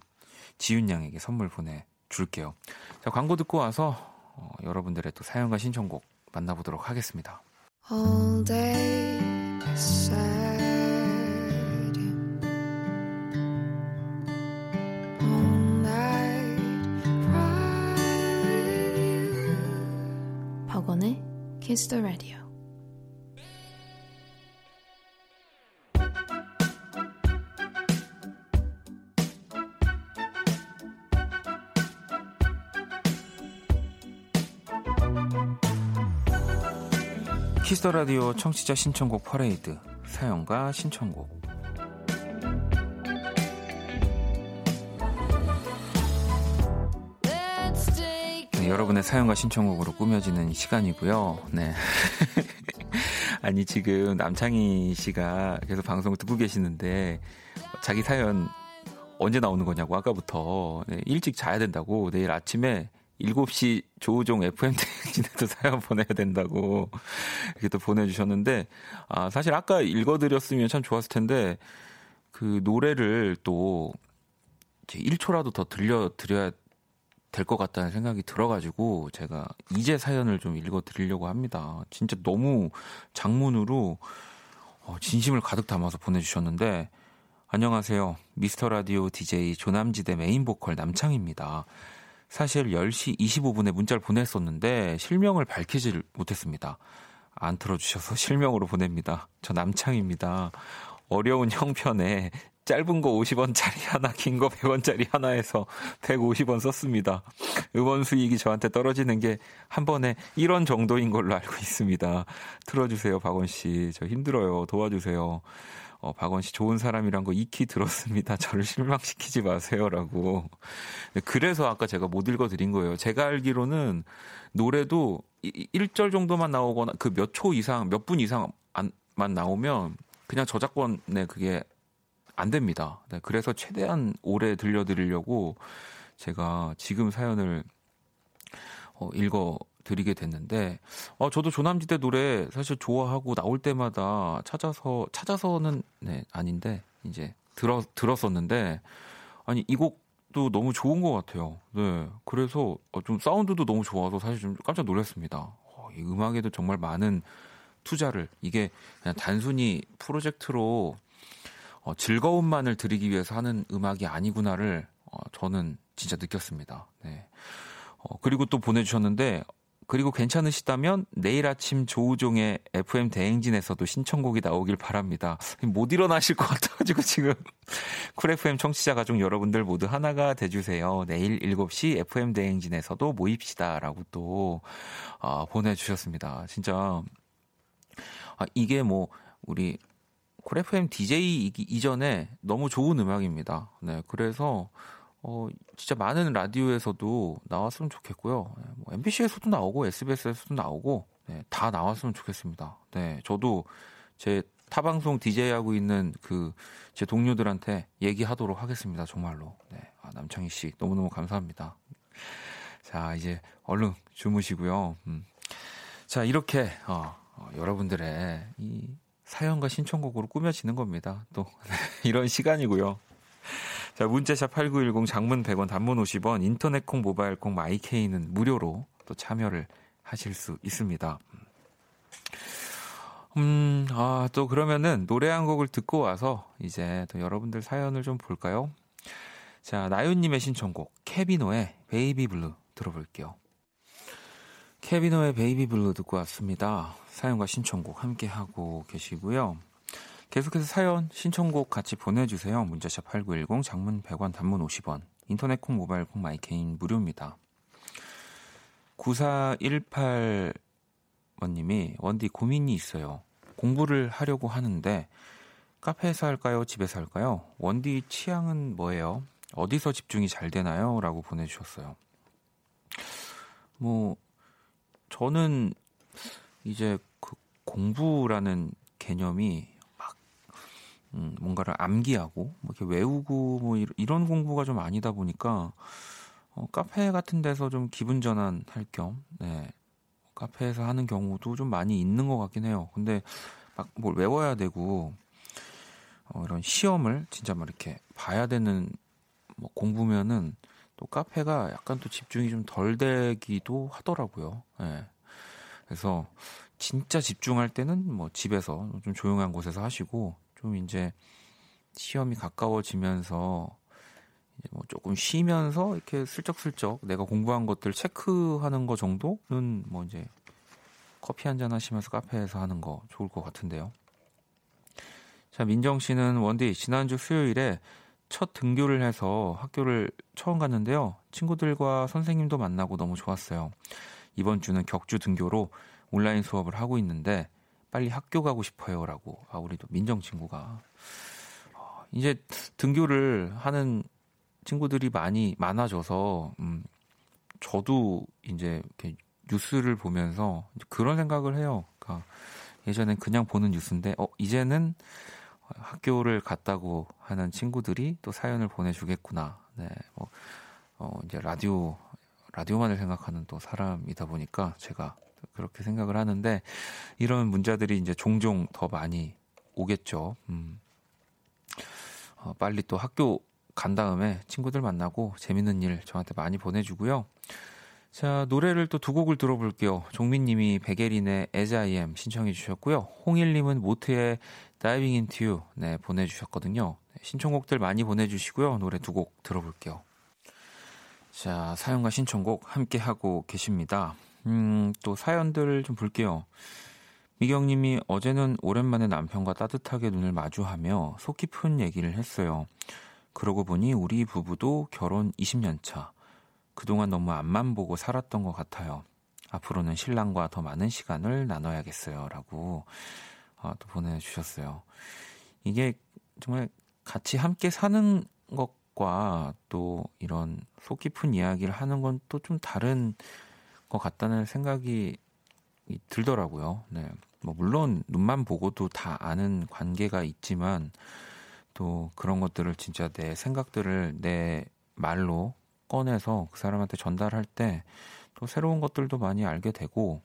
지윤 양에게 선물 보내줄게요. 자, 광고 듣고 와서 어, 여러분들의 또 사연과 신청곡 만나보도록 하겠습니다. All day 박원의 Kiss the Radio. 키스터 라디오 청취자 신청곡 퍼레이드 사연과 신청곡 여러분의 사연과 신청곡으로 꾸며지는 시간이고요. 네. 아니, 지금 남창희 씨가 계속 방송을 듣고 계시는데, 자기 사연 언제 나오는 거냐고, 아까부터. 네, 일찍 자야 된다고, 내일 아침에 7시 조우종 FM 대행진에도 사연 보내야 된다고, 이렇게 또 보내주셨는데, 아, 사실 아까 읽어드렸으면 참 좋았을 텐데, 그 노래를 또, 1초라도 더 들려드려야 될 것 같다는 생각이 들어가지고 제가 이제 사연을 좀 읽어드리려고 합니다. 진짜 너무 장문으로 어, 진심을 가득 담아서 보내주셨는데 안녕하세요. 미스터 라디오 DJ 조남지대 메인 보컬 남창입니다. 사실 10시 25분에 문자를 보냈었는데 실명을 밝히질 못했습니다. 안 틀어주셔서 실명으로 보냅니다. 저 남창입니다. 어려운 형편에 짧은 거 50원짜리 하나, 긴 거 100원짜리 하나에서 150원 썼습니다. 음원 수익이 저한테 떨어지는 게 한 번에 1원 정도인 걸로 알고 있습니다. 틀어주세요, 박원 씨. 저 힘들어요. 도와주세요. 어, 박원 씨 좋은 사람이란 거 익히 들었습니다. 저를 실망시키지 마세요라고. 그래서 아까 제가 못 읽어 드린 거예요. 제가 알기로는 노래도 1절 정도만 나오거나 그 몇 초 이상, 몇 분 이상만 나오면 그냥 저작권에 그게 안 됩니다. 네, 그래서 최대한 오래 들려드리려고 제가 지금 사연을 어, 읽어 드리게 됐는데, 어, 저도 조남지대 노래 사실 좋아하고 나올 때마다 찾아서, 찾아서는, 네, 아닌데, 이제 들어, 들었었는데, 아니, 이 곡도 너무 좋은 것 같아요. 네. 그래서 어, 좀 사운드도 너무 좋아서 사실 좀 깜짝 놀랐습니다. 어, 이 음악에도 정말 많은 투자를, 이게 그냥 단순히 프로젝트로 어, 즐거움만을 드리기 위해서 하는 음악이 아니구나를 어, 저는 진짜 느꼈습니다. 네. 어, 그리고 또 보내주셨는데 그리고 괜찮으시다면 내일 아침 조우종의 FM 대행진에서도 신청곡이 나오길 바랍니다. 못 일어나실 것 같아가지고 지금 쿨 FM 청취자 가족 여러분들 모두 하나가 돼주세요. 내일 7시 FM 대행진에서도 모입시다라고 또 아, 보내주셨습니다. 진짜 아, 이게 뭐 우리 쿨 FM DJ 이전에 너무 좋은 음악입니다. 네, 그래서 어 진짜 많은 라디오에서도 나왔으면 좋겠고요. 네, 뭐 MBC에서도 나오고 SBS에서도 나오고 네, 다 나왔으면 좋겠습니다. 네, 저도 제 타방송 DJ 하고 있는 그 제 동료들한테 얘기하도록 하겠습니다. 정말로. 네, 아, 남창희 씨 너무너무 감사합니다. 자, 이제 얼른 주무시고요. 음. 자, 이렇게 어, 어, 여러분들의 이 사연과 신청곡으로 꾸며지는 겁니다. 또 이런 시간이고요. 자, 문자샵 8910 장문 100원 단문 50원 인터넷 콩 모바일 콩 마이케이는 무료로 또 참여를 하실 수 있습니다. 음, 아, 또 그러면은 노래 한 곡을 듣고 와서 이제 또 여러분들 사연을 좀 볼까요? 자, 나윤님의 신청곡, 케빈오의 Baby Blue 들어볼게요. 케빈오의 Baby Blue 듣고 왔습니다. 사연과 신청곡 함께 하고 계시고요. 계속해서 사연, 신청곡 같이 보내주세요. 문자샵 8910, 장문 100원, 단문 50원, 인터넷 콩, 모바일 콩, My K는 무료입니다. 9418번님이 원디 고민이 있어요. 공부를 하려고 하는데 카페에서 할까요? 집에서 할까요? 원디 취향은 뭐예요? 어디서 집중이 잘 되나요? 라고 보내주셨어요. 뭐, 저는 이제 그 공부라는 개념이 막, 음, 뭔가를 암기하고, 뭐 이렇게 외우고, 뭐 이런 공부가 좀 아니다 보니까, 어, 카페 같은 데서 좀 기분 전환 할 겸, 네. 카페에서 하는 경우도 좀 많이 있는 것 같긴 해요. 근데 막 뭘 외워야 되고, 어, 이런 시험을 진짜 막 이렇게 봐야 되는 뭐 공부면은 또 카페가 약간 또 집중이 좀 덜 되기도 하더라고요. 예. 그래서 진짜 집중할 때는 뭐 집에서 좀 조용한 곳에서 하시고 좀 이제 시험이 가까워지면서 이제 뭐 조금 쉬면서 이렇게 슬쩍슬쩍 내가 공부한 것들 체크하는 거 정도는 뭐 이제 커피 한 잔 하시면서 카페에서 하는 거 좋을 것 같은데요. 자, 민정 씨는 원디 지난주 수요일에 첫 등교를 해서 학교를 처음 갔는데요. 친구들과 선생님도 만나고 너무 좋았어요. 이번 주는 격주 등교로 온라인 수업을 하고 있는데 빨리 학교 가고 싶어요라고. 아, 우리도 민정 친구가 어, 이제 등교를 하는 친구들이 많이 많아져서 음 저도 이제 이렇게 뉴스를 보면서 그런 생각을 해요. 그러니까 예전엔 그냥 보는 뉴스인데 어 이제는 학교를 갔다고 하는 친구들이 또 사연을 보내주겠구나. 네, 뭐, 어, 이제 라디오, 라디오만을 생각하는 또 사람이다 보니까 제가 그렇게 생각을 하는데 이런 문자들이 이제 종종 더 많이 오겠죠. 음. 어, 빨리 또 학교 간 다음에 친구들 만나고 재밌는 일 저한테 많이 보내주고요. 자, 노래를 또 두 곡을 들어볼게요. 종민님이 베게린의 As I Am 신청해 주셨고요. 홍일님은 모트의 Diving Into You 네, 보내주셨거든요. 네, 신청곡들 많이 보내주시고요. 노래 두 곡 들어볼게요. 자, 사연과 신청곡 함께 하고 계십니다. 음, 또 사연들을 좀 볼게요. 미경님이 어제는 오랜만에 남편과 따뜻하게 눈을 마주하며 속 깊은 얘기를 했어요. 그러고 보니 우리 부부도 결혼 20년 차. 그동안 너무 앞만 보고 살았던 것 같아요. 앞으로는 신랑과 더 많은 시간을 나눠야겠어요. 라고 아, 또 보내주셨어요. 이게 정말 같이 함께 사는 것과 또 이런 속 깊은 이야기를 하는 건 또 좀 다른 것 같다는 생각이 들더라고요. 네. 뭐, 물론 눈만 보고도 다 아는 관계가 있지만 또 그런 것들을 진짜 내 생각들을 내 말로 꺼내서 그 사람한테 전달할 때 또 새로운 것들도 많이 알게 되고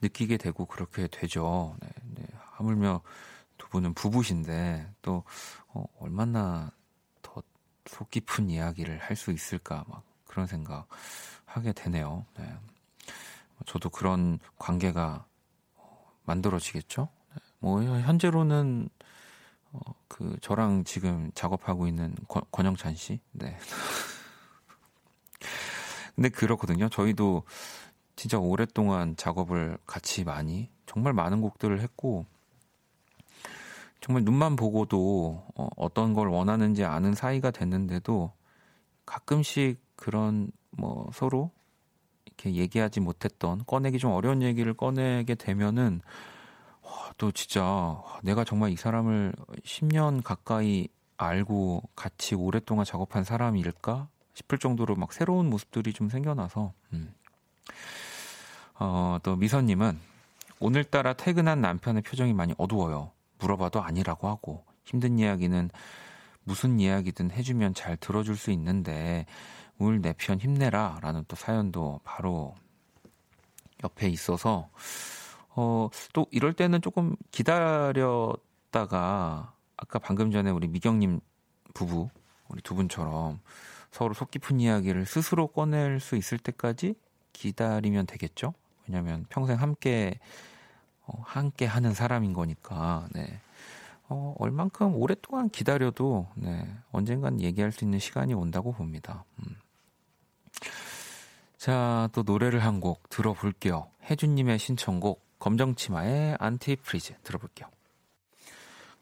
느끼게 되고 그렇게 되죠. 네, 네. 하물며 두 분은 부부신데 또 어, 얼마나 더 속 깊은 이야기를 할 수 있을까 막 그런 생각 하게 되네요. 네. 저도 그런 관계가 어, 만들어지겠죠. 네. 뭐 현재로는 어, 그 저랑 지금 작업하고 있는 권, 권영찬 씨. 네. 근데 그렇거든요. 저희도 진짜 오랫동안 작업을 같이 많이 정말 많은 곡들을 했고 정말 눈만 보고도 어, 어떤 걸 원하는지 아는 사이가 됐는데도 가끔씩 그런 뭐 서로 이렇게 얘기하지 못했던 꺼내기 좀 어려운 얘기를 꺼내게 되면은 또 진짜 내가 정말 이 사람을 10년 가까이 알고 같이 오랫동안 작업한 사람일까 싶을 정도로 막 새로운 모습들이 좀 생겨나서 음. 어, 또 미선님은 오늘따라 퇴근한 남편의 표정이 많이 어두워요. 물어봐도 아니라고 하고 힘든 이야기는 무슨 이야기든 해주면 잘 들어줄 수 있는데 오늘 내 편 힘내라 라는 또 사연도 바로 옆에 있어서 어, 또 이럴 때는 조금 기다렸다가 아까 방금 전에 우리 미경님 부부, 우리 두 분처럼 서로 속 깊은 이야기를 스스로 꺼낼 수 있을 때까지 기다리면 되겠죠? 왜냐면 평생 함께, 어, 함께 하는 사람인 거니까, 네. 어, 얼만큼 오랫동안 기다려도 네, 언젠간 얘기할 수 있는 시간이 온다고 봅니다. 음. 자, 또 노래를 한 곡 들어볼게요. 혜준님의 신청곡 검정치마의 Antifreeze 들어볼게요.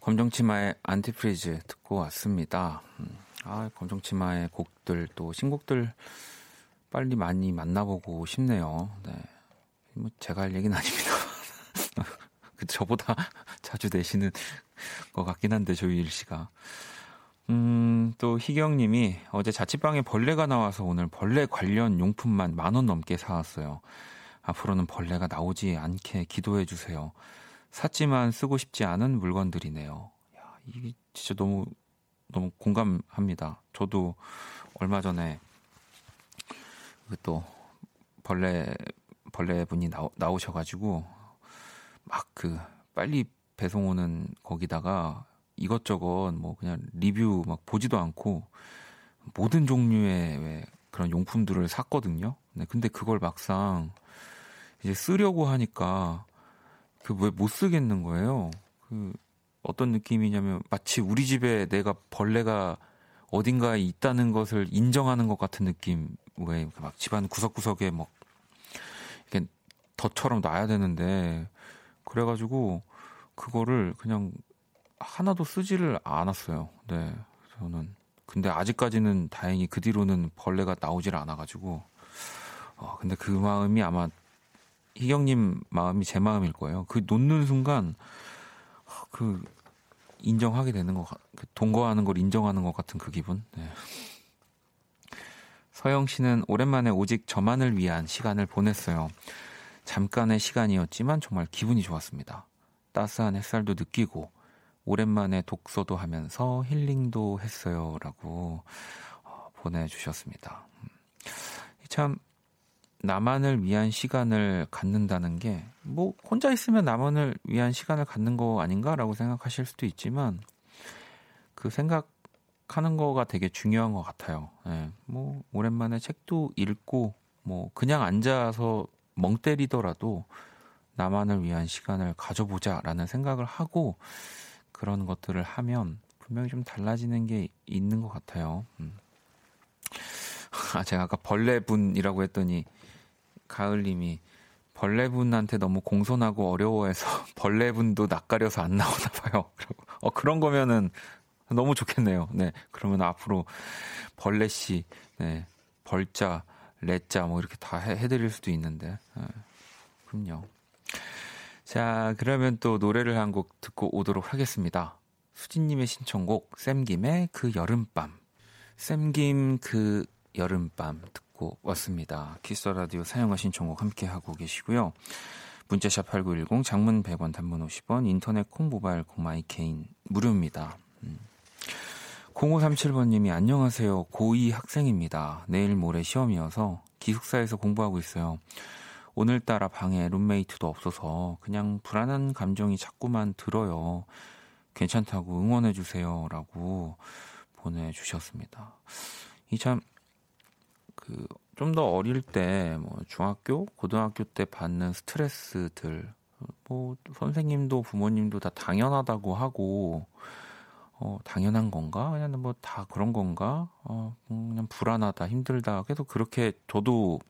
검정치마의 Antifreeze 듣고 왔습니다. 음, 아, 검정치마의 곡들 또 신곡들 빨리 많이 만나보고 싶네요. 네. 뭐 제가 할 얘기는 아닙니다. 그 저보다 자주 내시는 것 같긴 한데 조유일 씨가. 음, 또 희경님이 어제 자취방에 벌레가 나와서 오늘 벌레 관련 용품만 만 원 넘게 사왔어요. 앞으로는 벌레가 나오지 않게 기도해 주세요. 샀지만 쓰고 싶지 않은 물건들이네요. 야, 이게 진짜 너무 너무 공감합니다. 저도 얼마 전에 그또 벌레 벌레 분이 나오, 나오셔가지고 막 그 빨리 배송 오는 거기다가 이것저것 뭐 그냥 리뷰 막 보지도 않고 모든 종류의 왜 그런 용품들을 샀거든요. 네, 근데 그걸 막상 이제 쓰려고 하니까 그 왜 못 쓰겠는 거예요. 그 어떤 느낌이냐면 마치 우리 집에 내가 벌레가 어딘가에 있다는 것을 인정하는 것 같은 느낌. 왜 막 집안 구석구석에 막 이렇게 덫처럼 놔야 되는데 그래가지고 그거를 그냥 하나도 쓰지를 않았어요. 네, 저는. 근데 아직까지는 다행히 그 뒤로는 벌레가 나오질 않아가지고. 어, 근데 그 마음이 아마 희경님 마음이 제 마음일 거예요. 그 놓는 순간 그 인정하게 되는 것, 그 동거하는 걸 인정하는 것 같은 그 기분. 네. 서영 씨는 오랜만에 오직 저만을 위한 시간을 보냈어요. 잠깐의 시간이었지만 정말 기분이 좋았습니다. 따스한 햇살도 느끼고 오랜만에 독서도 하면서 힐링도 했어요 라고 어, 보내주셨습니다. 음. 참 나만을 위한 시간을 갖는다는 게 뭐 혼자 있으면 나만을 위한 시간을 갖는 거 아닌가라고 생각하실 수도 있지만 그 생각하는 거가 되게 중요한 것 같아요. 예, 뭐 오랜만에 책도 읽고 뭐 그냥 앉아서 멍 때리더라도 나만을 위한 시간을 가져보자라는 생각을 하고 그런 것들을 하면 분명히 좀 달라지는 게 있는 것 같아요. 음. 아, 제가 아까 벌레분이라고 했더니 가을님이 벌레분한테 너무 공손하고 어려워해서 벌레분도 낯가려서 안 나오나 봐요. 어, 그런 거면은 너무 좋겠네요. 네. 그러면 앞으로 벌레씨, 네. 벌자, 레자 뭐 이렇게 다 해, 해드릴 수도 있는데. 네. 그럼요. 자, 그러면 또 노래를 한 곡 듣고 오도록 하겠습니다. 수진님의 신청곡, 샘김의 그 여름밤. 샘김 그 여름밤 듣고 왔습니다. Kiss the Radio 사연과 신청곡 함께 하고 계시고요. 문자샵 8910 장문 100원 단문 50원 인터넷 콩 모바일 콩 My K는 무료입니다. 음. 0537번님이 안녕하세요. 고2 학생입니다. 내일 모레 시험이어서 기숙사에서 공부하고 있어요. 오늘따라 방에 룸메이트도 없어서 그냥 불안한 감정이 자꾸만 들어요. 괜찮다고 응원해주세요. 라고 보내주셨습니다. 이 참, 그, 좀 더 어릴 때, 뭐, 중학교, 고등학교 때 받는 스트레스들, 뭐, 선생님도 부모님도 다 당연하다고 하고, 어, 당연한 건가? 그냥 뭐 다 그런 건가? 어, 그냥 불안하다, 힘들다. 계속 그렇게 저도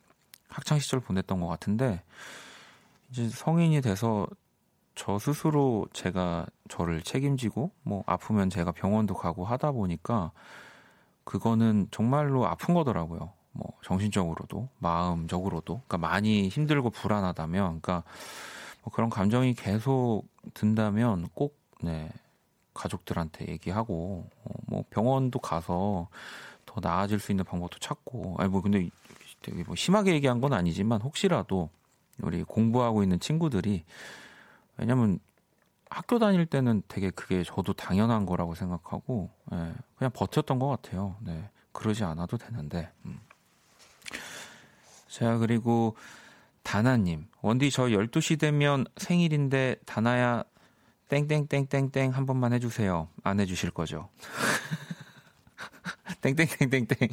학창 시절 보냈던 것 같은데 이제 성인이 돼서 저 스스로 제가 저를 책임지고 뭐 아프면 제가 병원도 가고 하다 보니까 그거는 정말로 아픈 거더라고요. 뭐 정신적으로도 마음적으로도 그러니까 많이 힘들고 불안하다면 그러니까 뭐 그런 감정이 계속 든다면 꼭 네, 가족들한테 얘기하고 어, 뭐 병원도 가서 더 나아질 수 있는 방법도 찾고 아니 뭐 근데 되게 뭐 심하게 얘기한 건 아니지만 혹시라도 우리 공부하고 있는 친구들이 왜냐면 학교 다닐 때는 되게 그게 저도 당연한 거라고 생각하고 예, 그냥 버텼던 것 같아요. 네, 그러지 않아도 되는데. 음. 자 그리고 다나님 원디 저 12시 되면 생일인데 다나야 땡땡땡땡땡 한 번만 해주세요. 안 해주실 거죠? 땡땡땡땡땡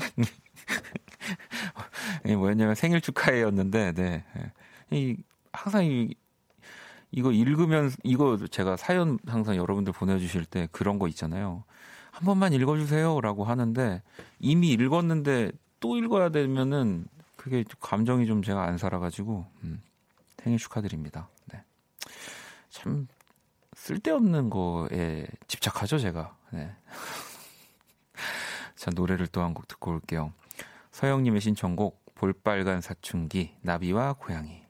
예, 뭐였냐면 생일 축하해였는데, 네. 이, 항상 이, 이거 읽으면 이거 제가 사연 항상 여러분들 보내주실 때 그런 거 있잖아요. 한 번만 읽어주세요 라고 하는데 이미 읽었는데 또 읽어야 되면은 그게 감정이 좀 제가 안 살아가지고 음, 생일 축하드립니다. 네. 참 쓸데없는 거에 집착하죠 제가. 네. 자 노래를 또 한 곡 듣고 올게요. 서영님의 신청곡 볼빨간 사춘기 나비와 고양이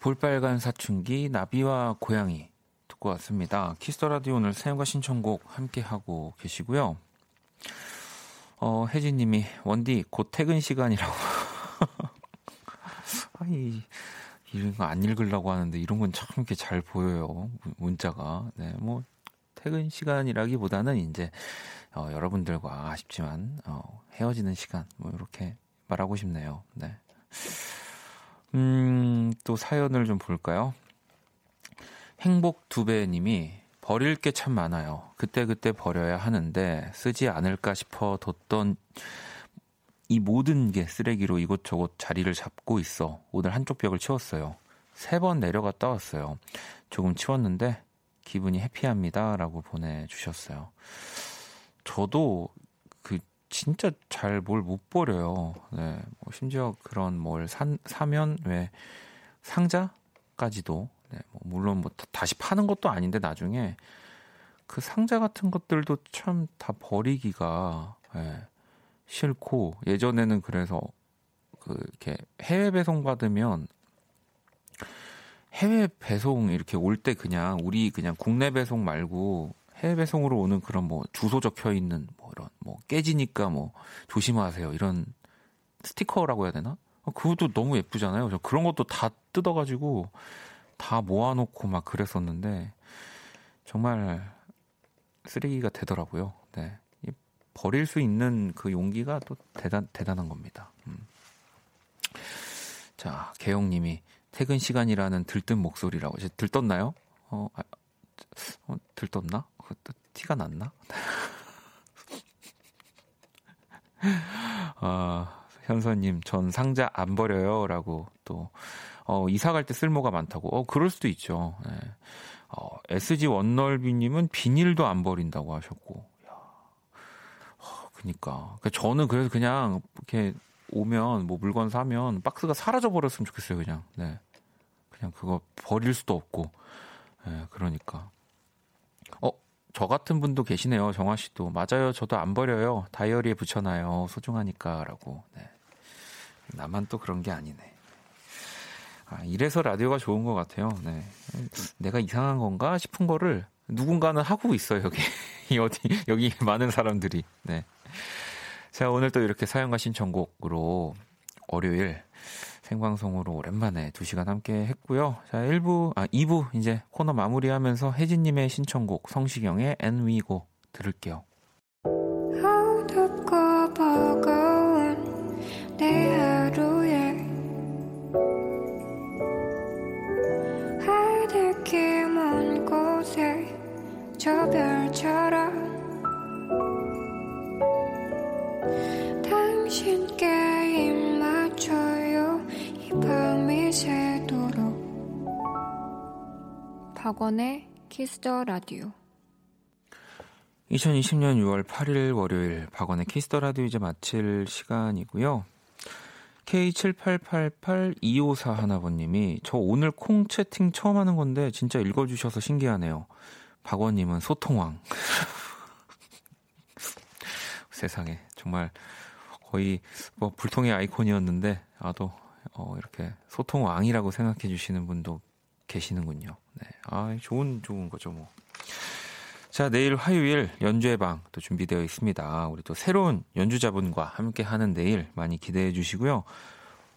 볼빨간 사춘기 나비와 고양이 듣고 왔습니다. Kiss the Radio 오늘 사연과 신청곡 함께 하고 계시고요. 어, 혜진님이 원디 곧 퇴근 시간이라고. 아이 이런 거 안 읽으려고 하는데 이런 건 참 이렇게 잘 보여요 문자가. 네, 뭐 퇴근 시간이라기보다는 이제 어, 여러분들과 아쉽지만 어, 헤어지는 시간 뭐 이렇게 말하고 싶네요. 네. 음, 또 사연을 좀 볼까요? 행복 두배님이 버릴 게 참 많아요. 그때 그때 버려야 하는데 쓰지 않을까 싶어 뒀던 이 모든 게 쓰레기로 이곳저곳 자리를 잡고 있어. 오늘 한쪽 벽을 치웠어요. 세 번 내려갔다 왔어요. 조금 치웠는데 기분이 해피합니다. 라고 보내주셨어요. 저도 그 진짜 잘 뭘 못 버려요. 네. 뭐 심지어 그런 뭘 산, 사면 왜 상자까지도 네. 뭐 물론 뭐 다시 파는 것도 아닌데 나중에 그 상자 같은 것들도 참 다 버리기가 네. 싫고 예전에는 그래서 그 이렇게 해외 배송 받으면 해외 배송 이렇게 올 때 그냥 우리 그냥 국내 배송 말고 해외 배송으로 오는 그런 뭐 주소 적혀 있는 뭐 이런 뭐 깨지니까 뭐 조심하세요 이런 스티커라고 해야 되나? 그것도 너무 예쁘잖아요. 저 그런 것도 다 뜯어가지고 다 모아놓고 막 그랬었는데 정말 쓰레기가 되더라고요. 네. 버릴 수 있는 그 용기가 또 대단 대단한 겁니다. 음. 자, 개영님이 퇴근 시간이라는 들뜬 목소리라고 들떴나요? 어, 아, 어 들떴나? 티가 났나? 아, 현서님, 전 상자 안 버려요 라고 또 어, 이사 갈 때 쓸모가 많다고. 어, 그럴 수도 있죠. 네. 어, SG 원널비님은 비닐도 안 버린다고 하셨고. 야, 어, 그니까. 그러니까 저는 그래서 그냥 이렇게 오면 뭐 물건 사면 박스가 사라져 버렸으면 좋겠어요. 그냥. 네. 그냥 그거 버릴 수도 없고. 네, 그러니까. 어, 저 같은 분도 계시네요. 정화 씨도. 맞아요. 저도 안 버려요. 다이어리에 붙여놔요. 소중하니까라고. 네. 나만 또 그런 게 아니네. 아, 이래서 라디오가 좋은 것 같아요. 네. 내가 이상한 건가 싶은 거를 누군가는 하고 있어요, 여기. 어디, 여기 많은 사람들이. 네. 자, 오늘 또 이렇게 사연과 신청곡으로 월요일 생방송으로 오랜만에 2시간 함께 했고요. 자, 1부, 아, 2부 이제 코너 마무리하면서 혜진님의 신청곡 성시경의 And We Go 들을게요. 어둡고 버거운 내 하루에 하늘길 먼 곳에 저별 박원의 Kiss the Radio 2020년 6월 8일 월요일 박원의 Kiss the Radio 이제 마칠 시간이고요. K78882541 하나번님이 저 오늘 콩 채팅 처음 하는 건데 진짜 읽어주셔서 신기하네요. 박원님은 소통왕. 세상에 정말 거의 뭐 불통의 아이콘이었는데 아도 어, 이렇게 소통 왕이라고 생각해 주시는 분도 계시는군요. 네. 아, 좋은, 좋은 거죠, 뭐. 자, 내일 화요일 연주의 방 또 준비되어 있습니다. 우리 또 새로운 연주자분과 함께 하는 내일 많이 기대해 주시고요.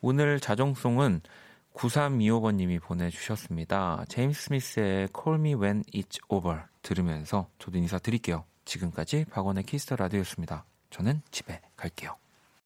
오늘 자정송은 9325번님이 보내주셨습니다. 제임스 스미스의 Call Me When It's Over 들으면서 저도 인사드릴게요. 지금까지 박원의 Kiss the Radio였습니다. 저는 집에 갈게요.